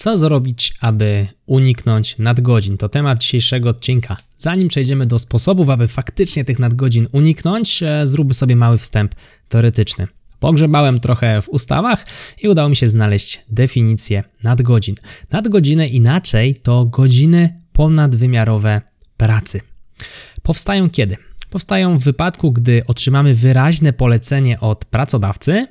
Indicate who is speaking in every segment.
Speaker 1: Co zrobić, aby uniknąć nadgodzin? To temat dzisiejszego odcinka. Zanim przejdziemy do sposobów, aby faktycznie tych nadgodzin uniknąć, e, zróbmy sobie mały wstęp teoretyczny. Pogrzebałem trochę w ustawach i udało mi się znaleźć definicję nadgodzin. Nadgodziny inaczej to godziny ponadwymiarowe pracy. Powstają kiedy? Powstają w wypadku, gdy otrzymamy wyraźne polecenie od pracodawcy,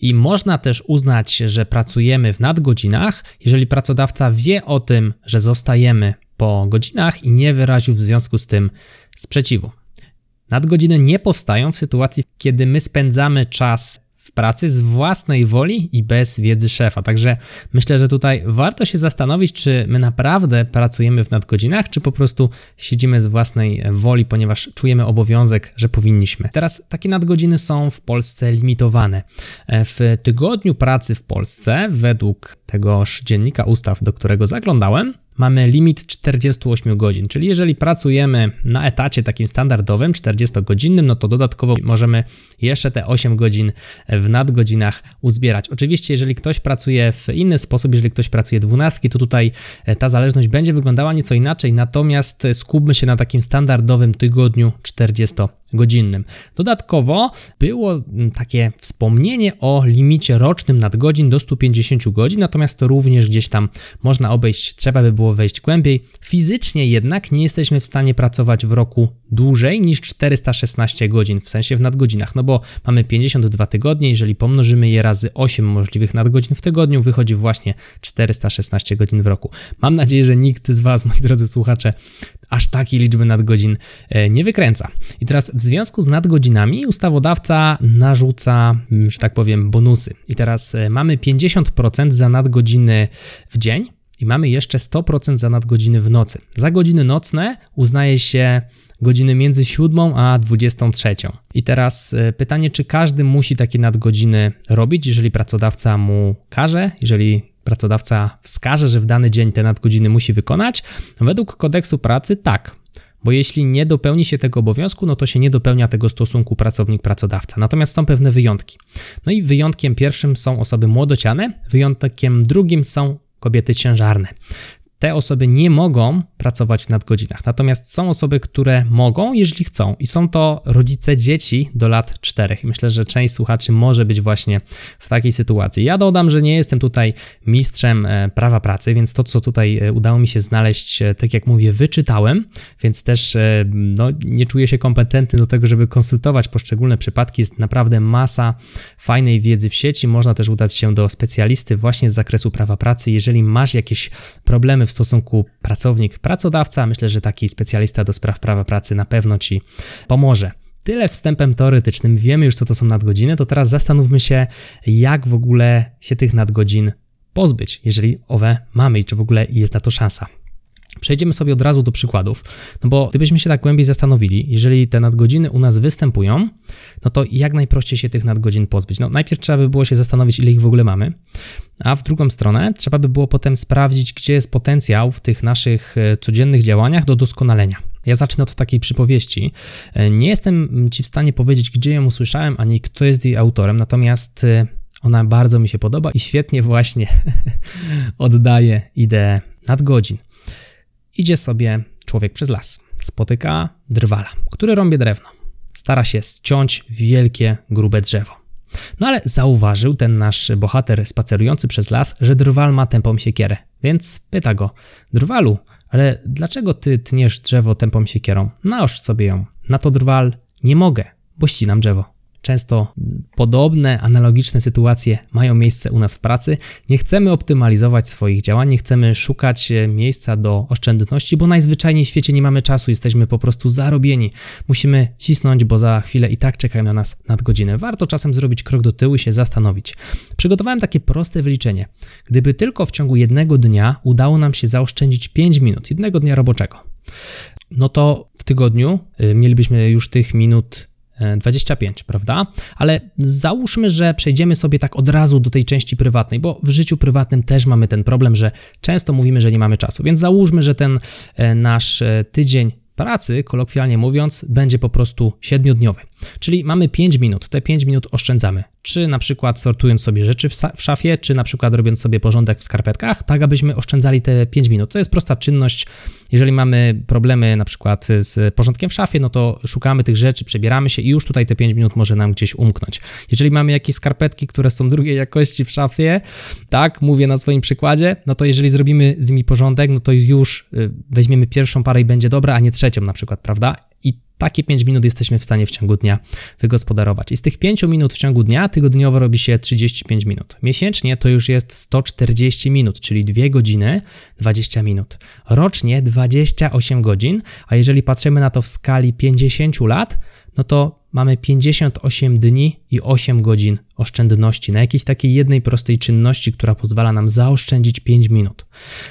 Speaker 1: i można też uznać, że pracujemy w nadgodzinach, jeżeli pracodawca wie o tym, że zostajemy po godzinach i nie wyraził w związku z tym sprzeciwu. Nadgodziny nie powstają w sytuacji, kiedy my spędzamy czas w pracy z własnej woli i bez wiedzy szefa. Także myślę, że tutaj warto się zastanowić, czy my naprawdę pracujemy w nadgodzinach, czy po prostu siedzimy z własnej woli, ponieważ czujemy obowiązek, że powinniśmy. Teraz takie nadgodziny są w Polsce limitowane. W tygodniu pracy w Polsce, według tegoż dziennika ustaw, do którego zaglądałem, mamy limit 48 godzin, czyli jeżeli pracujemy na etacie takim standardowym, 40-godzinnym, no to dodatkowo możemy jeszcze te 8 godzin w nadgodzinach uzbierać. Oczywiście, jeżeli ktoś pracuje w inny sposób, jeżeli ktoś pracuje 12, to tutaj e, ta zależność będzie wyglądała nieco inaczej, natomiast skupmy się na takim standardowym tygodniu 40 godzinnym. Dodatkowo było takie wspomnienie o limicie rocznym nadgodzin do 150 godzin, natomiast to również gdzieś tam można obejść, trzeba by było wejść głębiej. Fizycznie jednak nie jesteśmy w stanie pracować w roku dłużej niż 416 godzin, w sensie w nadgodzinach, no bo mamy 52 tygodnie, jeżeli pomnożymy je razy 8 możliwych nadgodzin w tygodniu, wychodzi właśnie 416 godzin w roku. Mam nadzieję, że nikt z Was, moi drodzy słuchacze, aż takiej liczby nadgodzin e, nie wykręca. I teraz w związku z nadgodzinami ustawodawca narzuca, że tak powiem, bonusy. I teraz e, mamy 50% za nadgodziny w dzień i mamy jeszcze 100% za nadgodziny w nocy. Za godziny nocne uznaje się godziny między 7 a 23. I teraz e, pytanie, czy każdy musi takie nadgodziny robić, jeżeli pracodawca mu każe, jeżeli pracodawca wskaże, że w dany dzień te nadgodziny musi wykonać? Według kodeksu pracy tak. Bo jeśli nie dopełni się tego obowiązku, no to się nie dopełnia tego stosunku pracownik-pracodawca. Natomiast są pewne wyjątki. No i wyjątkiem pierwszym są osoby młodociane, wyjątkiem drugim są kobiety ciężarne te osoby nie mogą pracować w nadgodzinach. Natomiast są osoby, które mogą, jeżeli chcą, i są to rodzice dzieci do lat 4. Myślę, że część słuchaczy może być właśnie w takiej sytuacji. Ja dodam, że nie jestem tutaj mistrzem e, prawa pracy, więc to, co tutaj e, udało mi się znaleźć, e, tak jak mówię, wyczytałem, więc też no, nie czuję się kompetentny do tego, żeby konsultować poszczególne przypadki. Jest naprawdę masa fajnej wiedzy w sieci. Można też udać się do specjalisty właśnie z zakresu prawa pracy. Jeżeli masz jakieś problemy w stosunku pracownik-pracodawca. Myślę, że taki specjalista do spraw prawa pracy na pewno Ci pomoże. Tyle wstępem teoretycznym, wiemy już co to są nadgodziny, to teraz zastanówmy się, jak w ogóle się tych nadgodzin pozbyć, jeżeli owe mamy i czy w ogóle jest na to szansa. Przejdziemy sobie od razu do przykładów, no bo gdybyśmy się tak głębiej zastanowili, jeżeli te nadgodziny u nas występują, no to jak najprościej się tych nadgodzin pozbyć? No najpierw trzeba by było się zastanowić, ile ich w ogóle mamy, a w drugą stronę trzeba by było potem sprawdzić, gdzie jest potencjał w tych naszych e, codziennych działaniach do doskonalenia. Ja zacznę od takiej przypowieści. E, nie jestem Ci w stanie powiedzieć, gdzie ją usłyszałem, ani kto jest jej autorem, natomiast e, ona bardzo mi się podoba i świetnie właśnie oddaje ideę nadgodzin. Idzie sobie człowiek przez las. Spotyka drwala, który rąbie drewno. Stara się ściąć wielkie, grube drzewo. No ale zauważył ten nasz bohater spacerujący przez las, że drwal ma tępą siekierę, więc pyta go: Drwalu, ale dlaczego ty tniesz drzewo tępą siekierą? Naoż sobie ją. Na to drwal: Nie mogę, bo ścinam drzewo. Często podobne, analogiczne sytuacje mają miejsce u nas w pracy. Nie chcemy optymalizować swoich działań, nie chcemy szukać e, miejsca do oszczędności, bo najzwyczajniej w świecie nie mamy czasu, jesteśmy po prostu zarobieni. Musimy cisnąć, bo za chwilę i tak czekają na nas nadgodziny. Warto czasem zrobić krok do tyłu i się zastanowić. Przygotowałem takie proste wyliczenie. Gdyby tylko w ciągu jednego dnia udało nam się zaoszczędzić 5 minut, jednego dnia roboczego, no to w tygodniu y, mielibyśmy już tych minut 25, e, prawda? Ale załóżmy, że przejdziemy sobie tak od razu do tej części prywatnej, bo w życiu prywatnym też mamy ten problem, że często mówimy, że nie mamy czasu. Więc załóżmy, że ten e, nasz e, tydzień pracy, kolokwialnie mówiąc, będzie po prostu siedmiodniowy. Czyli mamy 5 minut, te 5 minut oszczędzamy. Czy na przykład sortując sobie rzeczy w, szafie, czy na przykład robiąc sobie porządek w skarpetkach, tak abyśmy oszczędzali te 5 minut. To jest prosta czynność. Jeżeli mamy problemy na przykład z porządkiem w szafie, no to szukamy tych rzeczy, przebieramy się i już tutaj te 5 minut może nam gdzieś umknąć. Jeżeli mamy jakieś skarpetki, które są drugiej jakości w szafie, tak, mówię na swoim przykładzie, no to jeżeli zrobimy z nimi porządek, no to już y, weźmiemy pierwszą parę i będzie dobra, a nie trzecią na przykład, prawda? I takie 5 minut jesteśmy w stanie w ciągu dnia wygospodarować. I z tych 5 minut w ciągu dnia tygodniowo robi się 35 minut. Miesięcznie to już jest 140 minut, czyli 2 godziny 20 minut. Rocznie 28 godzin, a jeżeli patrzymy na to w skali 50 lat, no to mamy 58 dni i 8 godzin oszczędności na jakiejś takiej jednej prostej czynności, która pozwala nam zaoszczędzić 5 minut.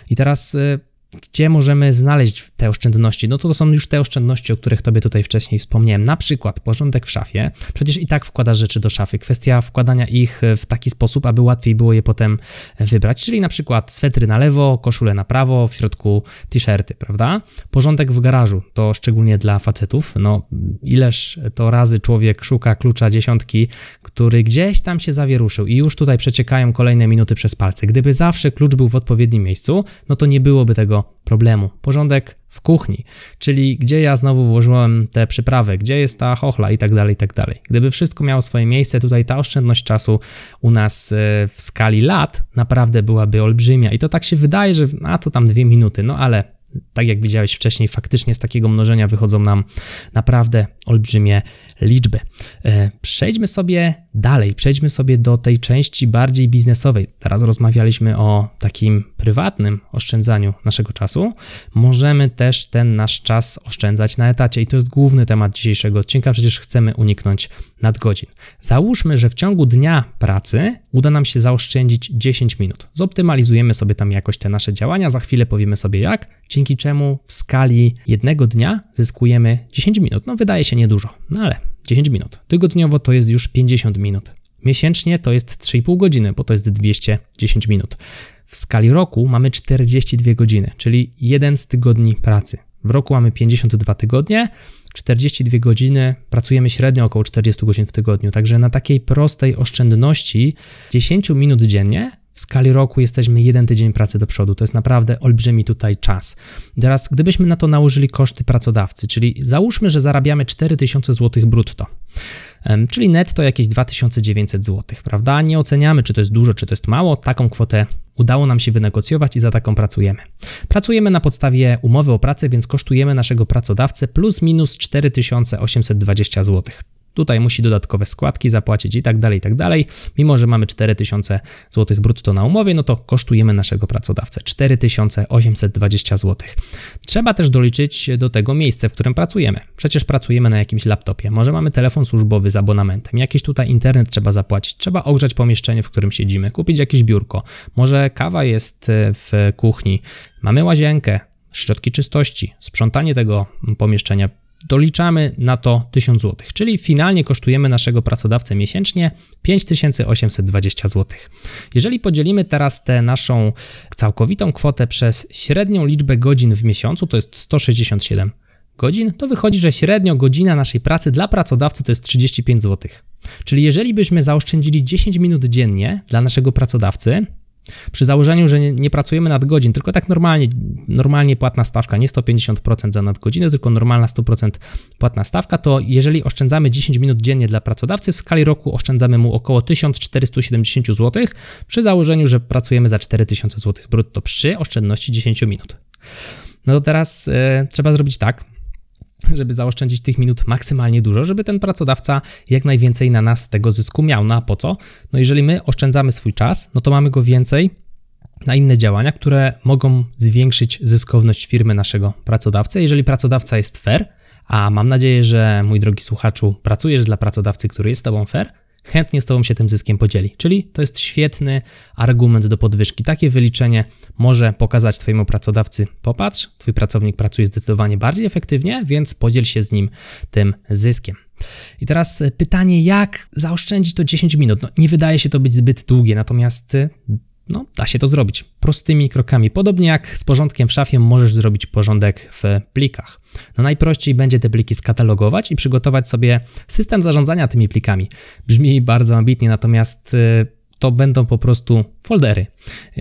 Speaker 1: I teraz y, gdzie możemy znaleźć te oszczędności? No to, to są już te oszczędności, o których Tobie tutaj wcześniej wspomniałem. Na przykład porządek w szafie. Przecież i tak wkładasz rzeczy do szafy. Kwestia wkładania ich w taki sposób, aby łatwiej było je potem wybrać. Czyli na przykład swetry na lewo, koszule na prawo, w środku t-shirty, prawda? Porządek w garażu, to szczególnie dla facetów. No, ileż to razy człowiek szuka klucza dziesiątki, który gdzieś tam się zawieruszył i już tutaj przeciekają kolejne minuty przez palce. Gdyby zawsze klucz był w odpowiednim miejscu, no to nie byłoby tego problemu. Porządek w kuchni, czyli gdzie ja znowu włożyłem te przyprawy, gdzie jest ta chochla i tak dalej, i tak dalej. Gdyby wszystko miało swoje miejsce, tutaj ta oszczędność czasu u nas e, w skali lat naprawdę byłaby olbrzymia i to tak się wydaje, że a to tam dwie minuty, no ale tak jak widziałeś wcześniej, faktycznie z takiego mnożenia wychodzą nam naprawdę olbrzymie liczby. E, przejdźmy sobie dalej, przejdźmy sobie do tej części bardziej biznesowej. Teraz rozmawialiśmy o takim prywatnym oszczędzaniu naszego czasu. Możemy też ten nasz czas oszczędzać na etacie i to jest główny temat dzisiejszego odcinka, przecież chcemy uniknąć nadgodzin. Załóżmy, że w ciągu dnia pracy uda nam się zaoszczędzić 10 minut. Zoptymalizujemy sobie tam jakoś te nasze działania, za chwilę powiemy sobie jak, dzięki czemu w skali jednego dnia zyskujemy 10 minut. No wydaje się niedużo, no ale 10 minut. Tygodniowo to jest już 50 minut. Miesięcznie to jest 3,5 godziny, bo to jest 210 minut. W skali roku mamy 42 godziny, czyli jeden z tygodni pracy. W roku mamy 52 tygodnie, 42 godziny, pracujemy średnio około 40 godzin w tygodniu. Także na takiej prostej oszczędności 10 minut dziennie w skali roku jesteśmy jeden tydzień pracy do przodu. To jest naprawdę olbrzymi tutaj czas. Teraz, gdybyśmy na to nałożyli koszty pracodawcy, czyli załóżmy, że zarabiamy 4000 zł brutto, czyli netto jakieś 2900 zł, prawda? Nie oceniamy, czy to jest dużo, czy to jest mało. Taką kwotę udało nam się wynegocjować i za taką pracujemy. Pracujemy na podstawie umowy o pracę, więc kosztujemy naszego pracodawcę plus minus 4820 zł. Tutaj musi dodatkowe składki zapłacić i tak dalej, i tak dalej. Mimo, że mamy 4000 zł brutto na umowie, no to kosztujemy naszego pracodawcę 4820 zł. Trzeba też doliczyć do tego miejsce, w którym pracujemy. Przecież pracujemy na jakimś laptopie, może mamy telefon służbowy z abonamentem, jakiś tutaj internet trzeba zapłacić, trzeba ogrzać pomieszczenie, w którym siedzimy, kupić jakieś biurko, może kawa jest w kuchni, mamy łazienkę, środki czystości, sprzątanie tego pomieszczenia, doliczamy na to 1000 zł, czyli finalnie kosztujemy naszego pracodawcę miesięcznie 5820 zł. Jeżeli podzielimy teraz tę naszą całkowitą kwotę przez średnią liczbę godzin w miesiącu, to jest 167 godzin, to wychodzi, że średnio godzina naszej pracy dla pracodawcy to jest 35 zł. Czyli jeżeli byśmy zaoszczędzili 10 minut dziennie dla naszego pracodawcy, przy założeniu, że nie, nie, pracujemy nad godzin, tylko tak normalnie, normalnie płatna stawka, nie 150% za nadgodzinę, tylko normalna 100% płatna stawka, to jeżeli oszczędzamy 10 minut dziennie dla pracodawcy, w skali roku oszczędzamy mu około 1470 zł, przy założeniu, że pracujemy za 4000 zł brutto przy oszczędności 10 minut. No to teraz y, trzeba zrobić tak, żeby zaoszczędzić tych minut maksymalnie dużo, żeby ten pracodawca jak najwięcej na nas z tego zysku miał. No a po co? No jeżeli my oszczędzamy swój czas, no to mamy go więcej na inne działania, które mogą zwiększyć zyskowność firmy naszego pracodawcy. Jeżeli pracodawca jest fair, a mam nadzieję, że mój drogi słuchaczu, pracujesz dla pracodawcy, który jest z tobą fair, chętnie z Tobą się tym zyskiem podzieli. Czyli to jest świetny argument do podwyżki. Takie wyliczenie może pokazać Twojemu pracodawcy: popatrz, Twój pracownik pracuje zdecydowanie bardziej efektywnie, więc podziel się z nim tym zyskiem. I teraz pytanie, jak zaoszczędzić to 10 minut? No, nie wydaje się to być zbyt długie, natomiast no, da się to zrobić prostymi krokami. Podobnie jak z porządkiem w szafie, możesz zrobić porządek w plikach. No najprościej będzie te pliki skatalogować i przygotować sobie system zarządzania tymi plikami. Brzmi bardzo ambitnie, natomiast y, to będą po prostu foldery.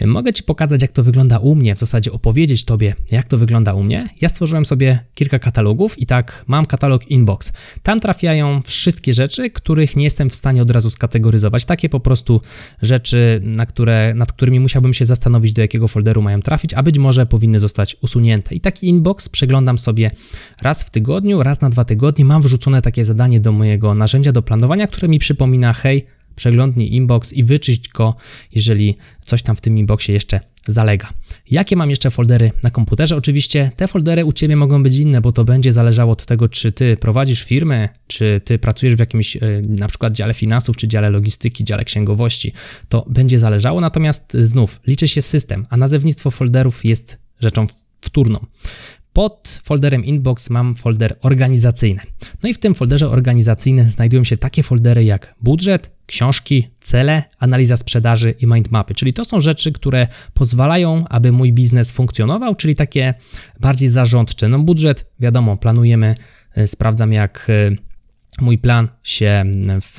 Speaker 1: Mogę Ci pokazać, jak to wygląda u mnie, w zasadzie opowiedzieć Tobie, jak to wygląda u mnie. Ja stworzyłem sobie kilka katalogów i tak mam katalog inbox. Tam trafiają wszystkie rzeczy, których nie jestem w stanie od razu skategoryzować. Takie po prostu rzeczy, na które, nad którymi musiałbym się zastanowić, do jakiego folderu mają trafić, a być może powinny zostać usunięte. I taki inbox przeglądam sobie raz w tygodniu, raz na dwa tygodnie. Mam wrzucone takie zadanie do mojego narzędzia do planowania, które mi przypomina, hej, przeglądnij inbox i wyczyść go, jeżeli coś tam w tym inboxie jeszcze zalega. Jakie mam jeszcze foldery na komputerze? Oczywiście te foldery u Ciebie mogą być inne, bo to będzie zależało od tego, czy Ty prowadzisz firmę, czy Ty pracujesz w jakimś e, na przykład dziale finansów, czy dziale logistyki, dziale księgowości. To będzie zależało, natomiast znów liczy się system, a nazewnictwo folderów jest rzeczą wtórną. Pod folderem Inbox mam folder organizacyjny. No i w tym folderze organizacyjnym znajdują się takie foldery jak budżet, książki, cele, analiza sprzedaży i mindmapy. Czyli to są rzeczy, które pozwalają, aby mój biznes funkcjonował, czyli takie bardziej zarządcze. No budżet, wiadomo, planujemy, e, sprawdzam jak e, mój plan się w,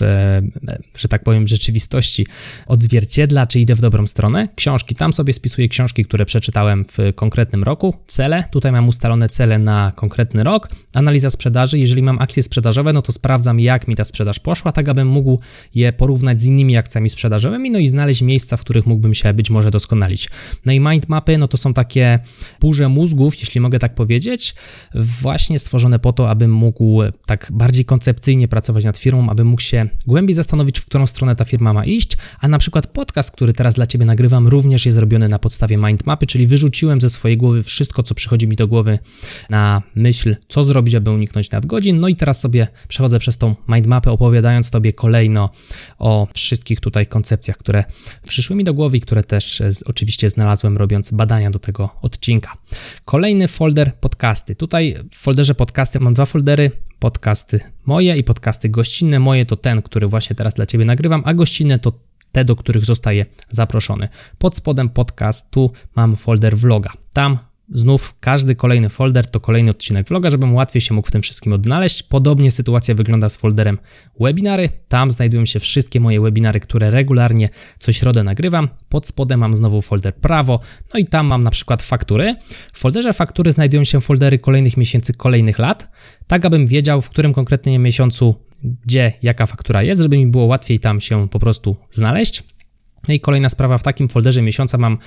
Speaker 1: że tak powiem, rzeczywistości odzwierciedla, czy idę w dobrą stronę. Książki, tam sobie spisuję książki, które przeczytałem w konkretnym roku. Cele, tutaj mam ustalone cele na konkretny rok. Analiza sprzedaży, jeżeli mam akcje sprzedażowe, no to sprawdzam, jak mi ta sprzedaż poszła, tak abym mógł je porównać z innymi akcjami sprzedażowymi, no i znaleźć miejsca, w których mógłbym się być może doskonalić. No i mindmapy, no to są takie burze mózgów, jeśli mogę tak powiedzieć, właśnie stworzone po to, abym mógł tak bardziej koncepcyjnie koncepcyjnie pracować nad firmą, aby mógł się głębiej zastanowić, w którą stronę ta firma ma iść, a na przykład podcast, który teraz dla Ciebie nagrywam, również jest zrobiony na podstawie mindmapy, czyli wyrzuciłem ze swojej głowy wszystko, co przychodzi mi do głowy na myśl, co zrobić, aby uniknąć nadgodzin, no i teraz sobie przechodzę przez tą mindmapę, opowiadając Tobie kolejno o wszystkich tutaj koncepcjach, które przyszły mi do głowy i które też oczywiście znalazłem robiąc badania do tego odcinka. Kolejny folder podcasty. Tutaj w folderze podcasty mam dwa foldery, podcasty moje i podcasty gościnne. Moje to ten, który właśnie teraz dla Ciebie nagrywam, a gościnne to te, do których zostaję zaproszony. Pod spodem podcastu mam folder vloga. Tam Znów każdy kolejny folder to kolejny odcinek vloga, żebym łatwiej się mógł w tym wszystkim odnaleźć. Podobnie sytuacja wygląda z folderem webinary. Tam znajdują się wszystkie moje webinary, które regularnie co środę nagrywam. Pod spodem mam znowu folder prawo, no i tam mam na przykład faktury. W folderze faktury znajdują się foldery kolejnych miesięcy, kolejnych lat, tak abym wiedział, w którym konkretnie miesiącu, gdzie jaka faktura jest, żeby mi było łatwiej tam się po prostu znaleźć. No i kolejna sprawa, w takim folderze miesiąca mam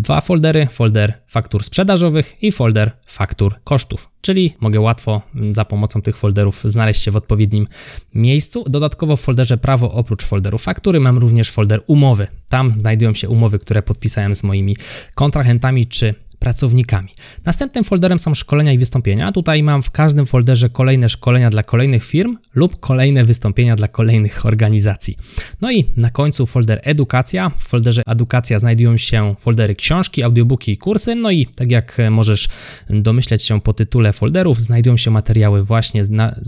Speaker 1: dwa foldery, folder faktur sprzedażowych i folder faktur kosztów, czyli mogę łatwo za pomocą tych folderów znaleźć się w odpowiednim miejscu. Dodatkowo w folderze prawo oprócz folderu faktury mam również folder umowy. Tam znajdują się umowy, które podpisałem z moimi kontrahentami czy pracownikami. Następnym folderem są szkolenia i wystąpienia. Tutaj mam w każdym folderze kolejne szkolenia dla kolejnych firm lub kolejne wystąpienia dla kolejnych organizacji. No i na końcu folder edukacja. W folderze edukacja znajdują się foldery książki, audiobooki i kursy. No i tak jak możesz domyśleć się po tytule folderów, znajdują się materiały właśnie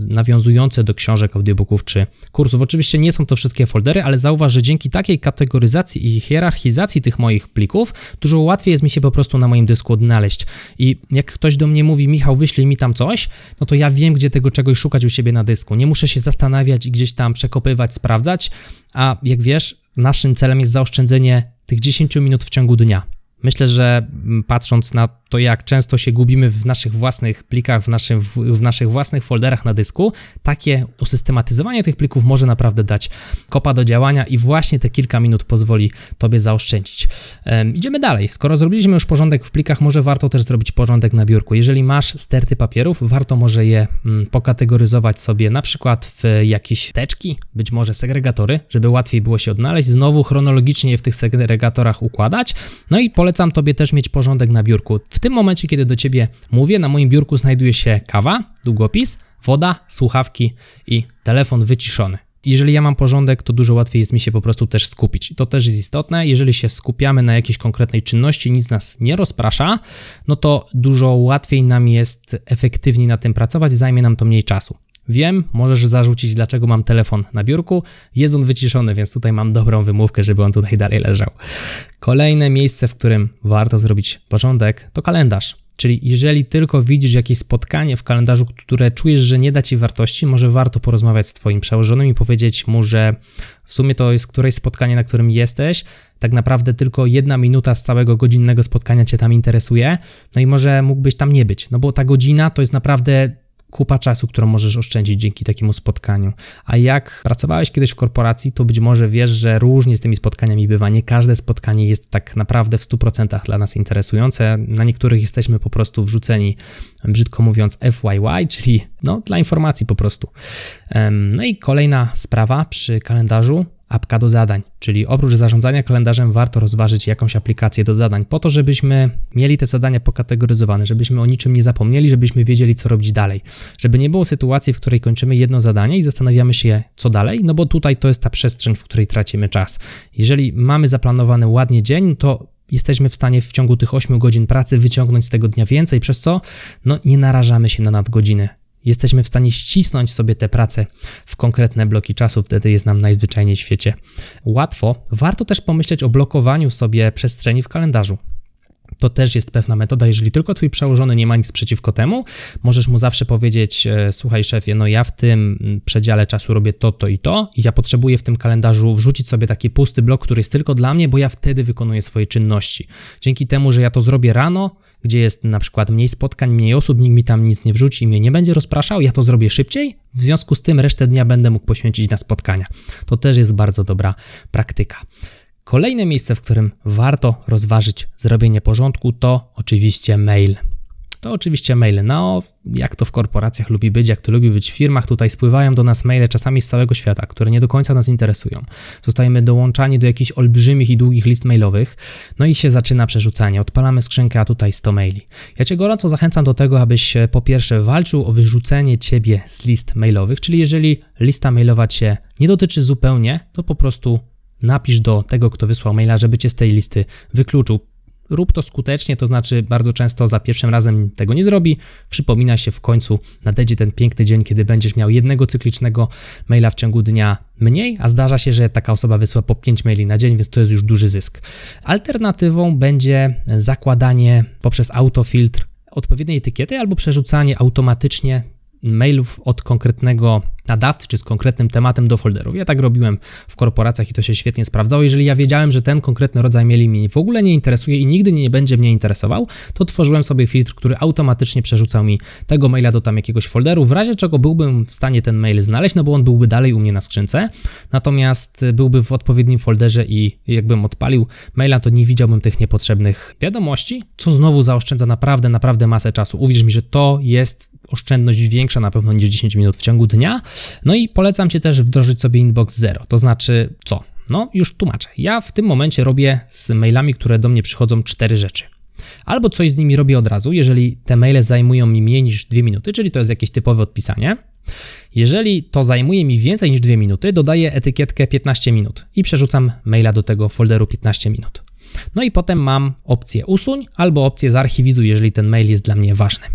Speaker 1: nawiązujące do książek, audiobooków czy kursów. Oczywiście nie są to wszystkie foldery, ale zauważ, że dzięki takiej kategoryzacji i hierarchizacji tych moich plików, dużo łatwiej jest mi się po prostu na moim dysku odnaleźć. I jak ktoś do mnie mówi, Michał, wyślij mi tam coś, no to ja wiem, gdzie tego czegoś szukać u siebie na dysku. Nie muszę się zastanawiać i gdzieś tam przekopywać, sprawdzać, a jak wiesz, naszym celem jest zaoszczędzenie tych 10 minut w ciągu dnia. Myślę, że mm, patrząc na to, jak często się gubimy w naszych własnych plikach, w, naszym, w naszych własnych folderach na dysku, takie usystematyzowanie tych plików może naprawdę dać kopa do działania i właśnie te kilka minut pozwoli Tobie zaoszczędzić. Um, idziemy dalej. Skoro zrobiliśmy już porządek w plikach, może warto też zrobić porządek na biurku. Jeżeli masz sterty papierów, warto może je mm, pokategoryzować sobie na przykład w jakieś teczki, być może segregatory, żeby łatwiej było się odnaleźć. Znowu chronologicznie je w tych segregatorach układać. No i polecam Tobie też mieć porządek na biurku. W tym momencie, kiedy do Ciebie mówię, na moim biurku znajduje się kawa, długopis, woda, słuchawki i telefon wyciszony. Jeżeli ja mam porządek, to dużo łatwiej jest mi się po prostu też skupić. To też jest istotne. Jeżeli się skupiamy na jakiejś konkretnej czynności, nic nas nie rozprasza, no to dużo łatwiej nam jest efektywniej na tym pracować, zajmie nam to mniej czasu. Wiem, możesz zarzucić, dlaczego mam telefon na biurku. Jest on wyciszony, więc tutaj mam dobrą wymówkę, żeby on tutaj dalej leżał. Kolejne miejsce, w którym warto zrobić porządek, to kalendarz. Czyli jeżeli tylko widzisz jakieś spotkanie w kalendarzu, które czujesz, że nie da ci wartości, może warto porozmawiać z twoim przełożonym i powiedzieć mu, że w sumie to jest któreś spotkanie, na którym jesteś, tak naprawdę tylko jedna minuta z całego godzinnego spotkania cię tam interesuje, no i może mógłbyś tam nie być, no bo ta godzina to jest naprawdę kupa czasu, którą możesz oszczędzić dzięki takiemu spotkaniu. A jak pracowałeś kiedyś w korporacji, to być może wiesz, że różnie z tymi spotkaniami bywa. Nie każde spotkanie jest tak naprawdę w 100% dla nas interesujące. Na niektórych jesteśmy po prostu wrzuceni, brzydko mówiąc, FYY, czyli no, dla informacji po prostu. No i kolejna sprawa przy kalendarzu apka do zadań, czyli oprócz zarządzania kalendarzem warto rozważyć jakąś aplikację do zadań, po to, żebyśmy mieli te zadania pokategoryzowane, żebyśmy o niczym nie zapomnieli, żebyśmy wiedzieli, co robić dalej. Żeby nie było sytuacji, w której kończymy jedno zadanie i zastanawiamy się, co dalej, no bo tutaj to jest ta przestrzeń, w której tracimy czas. Jeżeli mamy zaplanowany ładnie dzień, to jesteśmy w stanie w ciągu tych 8 godzin pracy wyciągnąć z tego dnia więcej, przez co no, nie narażamy się na nadgodziny jesteśmy w stanie ścisnąć sobie te prace w konkretne bloki czasu, wtedy jest nam najzwyczajniej w świecie łatwo. Warto też pomyśleć o blokowaniu sobie przestrzeni w kalendarzu. To też jest pewna metoda. Jeżeli tylko twój przełożony nie ma nic przeciwko temu, możesz mu zawsze powiedzieć: e, Słuchaj, szefie, no ja w tym przedziale czasu robię to, to i to, i ja potrzebuję w tym kalendarzu wrzucić sobie taki pusty blok, który jest tylko dla mnie, bo ja wtedy wykonuję swoje czynności. Dzięki temu, że ja to zrobię rano, gdzie jest na przykład mniej spotkań, mniej osób, nikt mi tam nic nie wrzuci i mnie nie będzie rozpraszał, ja to zrobię szybciej, w związku z tym resztę dnia będę mógł poświęcić na spotkania. To też jest bardzo dobra praktyka. Kolejne miejsce, w którym warto rozważyć zrobienie porządku, to oczywiście mail to oczywiście maile. No, jak to w korporacjach lubi być, jak to lubi być w firmach, tutaj spływają do nas maile czasami z całego świata, które nie do końca nas interesują. Zostajemy dołączani do jakichś olbrzymich i długich list mailowych, no i się zaczyna przerzucanie. Odpalamy skrzynkę, a tutaj 100 maili. Ja Cię gorąco zachęcam do tego, abyś po pierwsze walczył o wyrzucenie Ciebie z list mailowych, czyli jeżeli lista mailowa Cię nie dotyczy zupełnie, to po prostu napisz do tego, kto wysłał maila, żeby Cię z tej listy wykluczył Rób to skutecznie, to znaczy bardzo często za pierwszym razem tego nie zrobi. Przypomina się w końcu, nadejdzie ten piękny dzień, kiedy będziesz miał jednego cyklicznego maila w ciągu dnia mniej, a zdarza się, że taka osoba wysyła po 5 maili na dzień, więc to jest już duży zysk. Alternatywą będzie zakładanie poprzez autofiltr odpowiedniej etykiety albo przerzucanie automatycznie mailów od konkretnego nadawcy czy z konkretnym tematem do folderów. Ja tak robiłem w korporacjach i to się świetnie sprawdzało. Jeżeli ja wiedziałem, że ten konkretny rodzaj maili mnie w ogóle nie interesuje i nigdy nie będzie mnie interesował, to tworzyłem sobie filtr, który automatycznie przerzucał mi tego maila do tam jakiegoś folderu, w razie czego byłbym w stanie ten mail znaleźć, no bo on byłby dalej u mnie na skrzynce, natomiast byłby w odpowiednim folderze i jakbym odpalił maila, to nie widziałbym tych niepotrzebnych wiadomości, co znowu zaoszczędza naprawdę, naprawdę masę czasu. Uwierz mi, że to jest oszczędność większa na pewno niż 10 minut w ciągu dnia. No i polecam Ci też wdrożyć sobie Inbox Zero. To znaczy co? No już tłumaczę. Ja w tym momencie robię z mailami, które do mnie przychodzą, cztery rzeczy. Albo coś z nimi robię od razu, jeżeli te maile zajmują mi mniej niż 2 minuty, czyli to jest jakieś typowe odpisanie. Jeżeli to zajmuje mi więcej niż 2 minuty, dodaję etykietkę 15 minut i przerzucam maila do tego folderu 15 minut. No i potem mam opcję usuń albo opcję zarchiwizuj, jeżeli ten mail jest dla mnie ważny.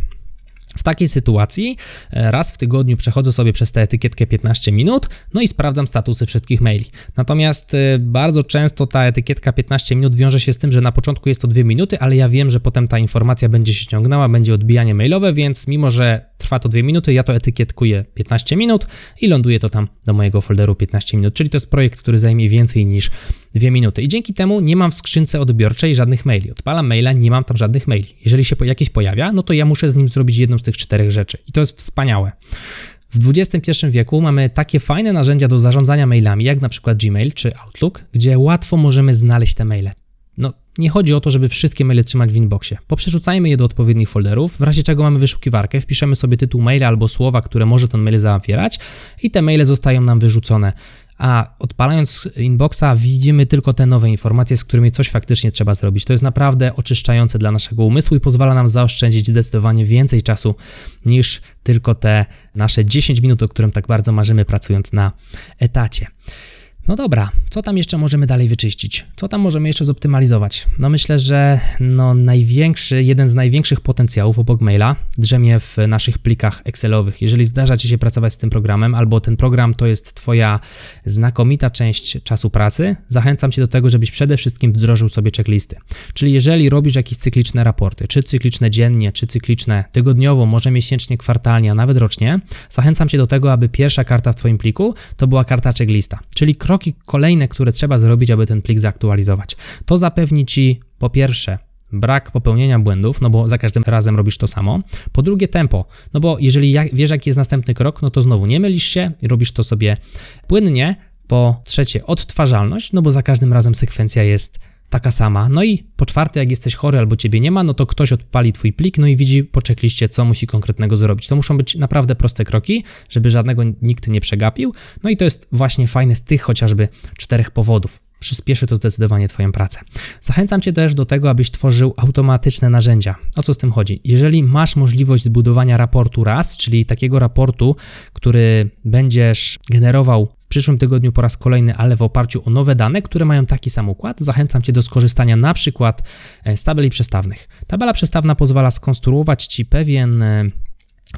Speaker 1: W takiej sytuacji e, raz w tygodniu przechodzę sobie przez tę etykietkę 15 minut, no i sprawdzam statusy wszystkich maili. Natomiast e, bardzo często ta etykietka 15 minut wiąże się z tym, że na początku jest to 2 minuty, ale ja wiem, że potem ta informacja będzie się ciągnęła, będzie odbijanie mailowe, więc mimo, że trwa to 2 minuty, ja to etykietkuję 15 minut i ląduje to tam do mojego folderu 15 minut, czyli to jest projekt, który zajmie więcej niż 2 minuty. I dzięki temu nie mam w skrzynce odbiorczej żadnych maili. Odpalam maila, nie mam tam żadnych maili. Jeżeli się jakiś pojawia, no to ja muszę z nim zrobić jedną z tych czterech rzeczy. I to jest wspaniałe. W XXI wieku mamy takie fajne narzędzia do zarządzania mailami, jak na przykład Gmail czy Outlook, gdzie łatwo możemy znaleźć te maile. No, nie chodzi o to, żeby wszystkie maile trzymać w inboxie. Poprzerzucajmy je do odpowiednich folderów, w razie czego mamy wyszukiwarkę, wpiszemy sobie tytuł maila albo słowa, które może ten mail zawierać i te maile zostają nam wyrzucone a odpalając inboxa widzimy tylko te nowe informacje, z którymi coś faktycznie trzeba zrobić. To jest naprawdę oczyszczające dla naszego umysłu i pozwala nam zaoszczędzić zdecydowanie więcej czasu niż tylko te nasze 10 minut, o którym tak bardzo marzymy pracując na etacie. No dobra, co tam jeszcze możemy dalej wyczyścić? Co tam możemy jeszcze zoptymalizować? No myślę, że no największy, jeden z największych potencjałów obok maila drzemie w naszych plikach Excelowych. Jeżeli zdarza Ci się pracować z tym programem, albo ten program to jest Twoja znakomita część czasu pracy, zachęcam Cię do tego, żebyś przede wszystkim wdrożył sobie checklisty. Czyli jeżeli robisz jakieś cykliczne raporty, czy cykliczne dziennie, czy cykliczne tygodniowo, może miesięcznie, kwartalnie, a nawet rocznie, zachęcam Cię do tego, aby pierwsza karta w Twoim pliku to była karta checklista, czyli kroki kolejne, które trzeba zrobić, aby ten plik zaktualizować. To zapewni Ci po pierwsze brak popełnienia błędów, no bo za każdym razem robisz to samo. Po drugie tempo, no bo jeżeli wiesz jaki jest następny krok, no to znowu nie mylisz się i robisz to sobie płynnie. Po trzecie odtwarzalność, no bo za każdym razem sekwencja jest taka sama. No i po czwarte, jak jesteś chory albo ciebie nie ma, no to ktoś odpali twój plik, no i widzi po checkliście, co musi konkretnego zrobić. To muszą być naprawdę proste kroki, żeby żadnego nikt nie przegapił. No i to jest właśnie fajne z tych chociażby czterech powodów. Przyspieszy to zdecydowanie Twoją pracę. Zachęcam Cię też do tego, abyś tworzył automatyczne narzędzia. O co z tym chodzi? Jeżeli masz możliwość zbudowania raportu raz, czyli takiego raportu, który będziesz generował przyszłym tygodniu po raz kolejny, ale w oparciu o nowe dane, które mają taki sam układ, zachęcam Cię do skorzystania na przykład e, z tabeli przestawnych. Tabela przestawna pozwala skonstruować Ci pewien e,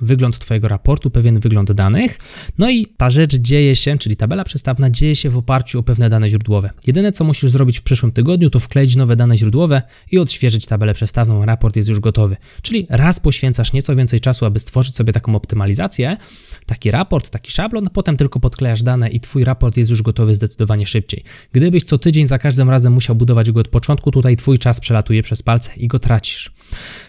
Speaker 1: wygląd Twojego raportu, pewien wygląd danych. No i ta rzecz dzieje się, czyli tabela przestawna dzieje się w oparciu o pewne dane źródłowe. Jedyne co musisz zrobić w przyszłym tygodniu, to wkleić nowe dane źródłowe i odświeżyć tabelę przestawną. Raport jest już gotowy. Czyli raz poświęcasz nieco więcej czasu, aby stworzyć sobie taką optymalizację, taki raport, taki szablon, potem tylko podklejasz dane i Twój raport jest już gotowy zdecydowanie szybciej. Gdybyś co tydzień za każdym razem musiał budować go od początku, tutaj Twój czas przelatuje przez palce i go tracisz.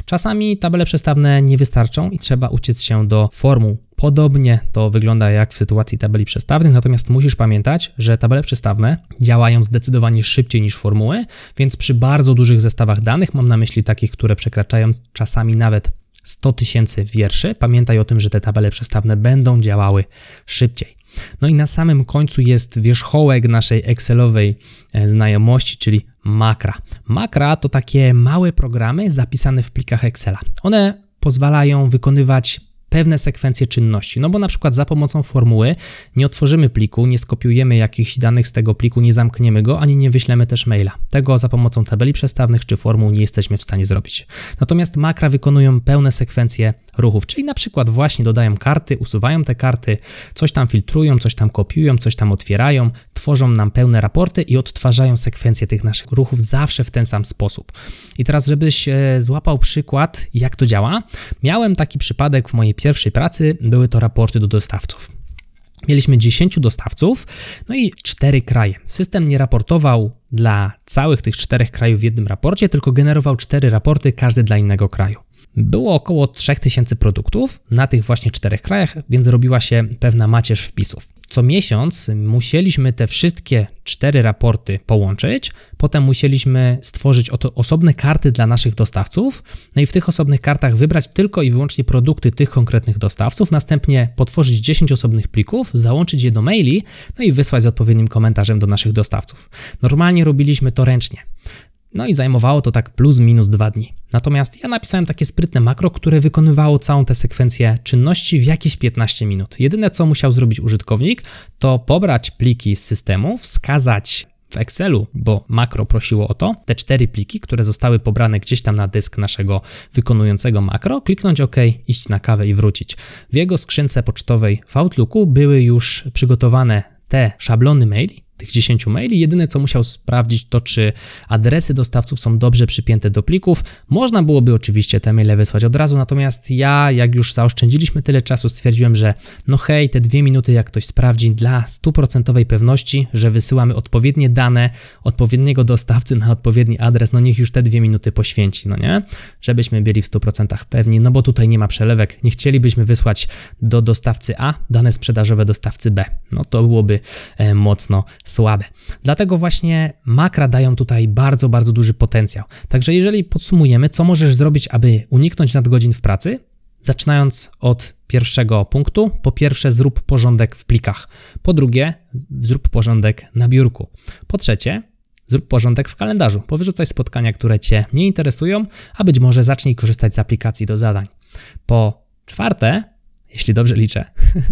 Speaker 1: Czasami tabele przestawne nie wystarczą i trzeba uciec się do formuł. Podobnie to wygląda jak w sytuacji tabeli przestawnych, natomiast musisz pamiętać, że tabele przestawne działają zdecydowanie szybciej niż formuły, więc przy bardzo dużych zestawach danych, mam na myśli takich, które przekraczają czasami nawet 100 tysięcy wierszy, pamiętaj o tym, że te tabele przestawne będą działały szybciej. No i na samym końcu jest wierzchołek naszej Excelowej e, znajomości, czyli makra. Makra to takie małe programy zapisane w plikach Excela. One pozwalają wykonywać pewne sekwencje czynności. No bo na przykład za pomocą formuły nie otworzymy pliku, nie skopiujemy jakichś danych z tego pliku, nie zamkniemy go, ani nie wyślemy też maila. Tego za pomocą tabeli przestawnych czy formuł nie jesteśmy w stanie zrobić. Natomiast makra wykonują pełne sekwencje ruchów, czyli na przykład właśnie dodają karty, usuwają te karty, coś tam filtrują, coś tam kopiują, coś tam otwierają, tworzą nam pełne raporty i odtwarzają sekwencje tych naszych ruchów zawsze w ten sam sposób. I teraz, żebyś e, złapał przykład, jak to działa, miałem taki przypadek w mojej pierwszej pracy, były to raporty do dostawców. Mieliśmy 10 dostawców, no i 4 kraje. System nie raportował dla całych tych czterech krajów w jednym raporcie, tylko generował 4 raporty, każdy dla innego kraju. Było około 3000 produktów na tych właśnie czterech krajach, więc robiła się pewna macierz wpisów. Co miesiąc musieliśmy te wszystkie cztery raporty połączyć, potem musieliśmy stworzyć osobne karty dla naszych dostawców, no i w tych osobnych kartach wybrać tylko i wyłącznie produkty tych konkretnych dostawców, następnie potworzyć 10 osobnych plików, załączyć je do maili, no i wysłać z odpowiednim komentarzem do naszych dostawców. Normalnie robiliśmy to ręcznie. No i zajmowało to tak plus minus dwa dni. Natomiast ja napisałem takie sprytne makro, które wykonywało całą tę sekwencję czynności w jakieś 15 minut. Jedyne co musiał zrobić użytkownik, to pobrać pliki z systemu, wskazać w Excelu, bo makro prosiło o to, te cztery pliki, które zostały pobrane gdzieś tam na dysk naszego wykonującego makro, kliknąć OK, iść na kawę i wrócić. W jego skrzynce pocztowej w Outlooku były już przygotowane te szablony maili, tych 10 maili. Jedyne co musiał sprawdzić to, czy adresy dostawców są dobrze przypięte do plików. Można byłoby oczywiście te maile wysłać od razu, natomiast ja, jak już zaoszczędziliśmy tyle czasu, stwierdziłem, że no hej, te dwie minuty jak ktoś sprawdzi dla stuprocentowej pewności, że wysyłamy odpowiednie dane odpowiedniego dostawcy na odpowiedni adres, no niech już te dwie minuty poświęci, no nie? Żebyśmy byli w 100% pewni, no bo tutaj nie ma przelewek. Nie chcielibyśmy wysłać do dostawcy A dane sprzedażowe dostawcy B. No to byłoby e, mocno słabe. Dlatego właśnie makra dają tutaj bardzo, bardzo duży potencjał. Także jeżeli podsumujemy, co możesz zrobić, aby uniknąć nadgodzin w pracy, zaczynając od pierwszego punktu, po pierwsze zrób porządek w plikach. Po drugie, zrób porządek na biurku. Po trzecie, zrób porządek w kalendarzu. Powyrzucaj spotkania, które Cię nie interesują, a być może zacznij korzystać z aplikacji do zadań. Po czwarte, jeśli dobrze liczę,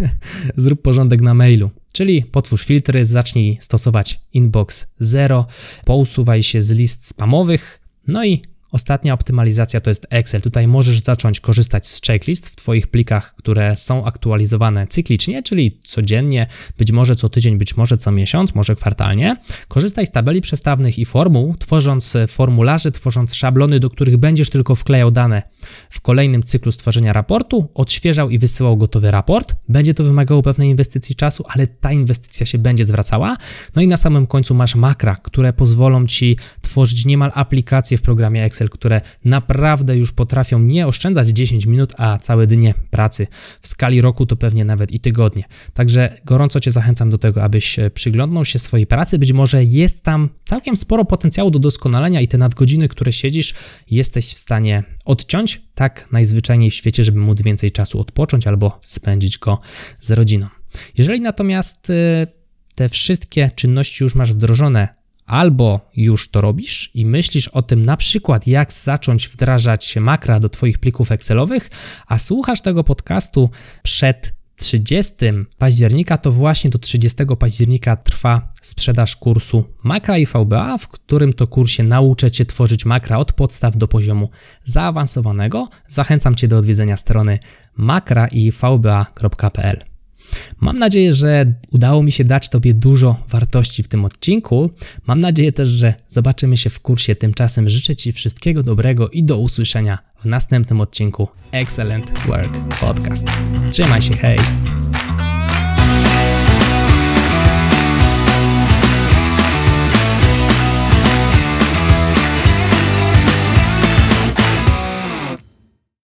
Speaker 1: zrób porządek na mailu. Czyli potwórz filtry, zacznij stosować inbox 0, pousuwaj się z list spamowych, no i Ostatnia optymalizacja to jest Excel. Tutaj możesz zacząć korzystać z checklist w Twoich plikach, które są aktualizowane cyklicznie, czyli codziennie, być może co tydzień, być może co miesiąc, może kwartalnie. Korzystaj z tabeli przestawnych i formuł, tworząc formularze, tworząc szablony, do których będziesz tylko wklejał dane. W kolejnym cyklu stworzenia raportu odświeżał i wysyłał gotowy raport. Będzie to wymagało pewnej inwestycji czasu, ale ta inwestycja się będzie zwracała. No i na samym końcu masz makra, które pozwolą Ci tworzyć niemal aplikacje w programie Excel Excel, które naprawdę już potrafią nie oszczędzać 10 minut, a całe dnie pracy. W skali roku to pewnie nawet i tygodnie. Także gorąco Cię zachęcam do tego, abyś e, przyglądnął się swojej pracy. Być może jest tam całkiem sporo potencjału do doskonalenia i te nadgodziny, które siedzisz, jesteś w stanie odciąć tak najzwyczajniej w świecie, żeby móc więcej czasu odpocząć albo spędzić go z rodziną. Jeżeli natomiast e, te wszystkie czynności już masz wdrożone, albo już to robisz i myślisz o tym na przykład, jak zacząć wdrażać makra do Twoich plików Excelowych, a słuchasz tego podcastu przed 30 października, to właśnie do 30 października trwa sprzedaż kursu Makra i VBA, w którym to kursie nauczę Cię tworzyć makra od podstaw do poziomu zaawansowanego. Zachęcam Cię do odwiedzenia strony makraivba.pl. Mam nadzieję, że udało mi się dać Tobie dużo wartości w tym odcinku. Mam nadzieję też, że zobaczymy się w kursie. Tymczasem życzę Ci wszystkiego dobrego i do usłyszenia w następnym odcinku Excellent Work Podcast. Trzymaj się, hej!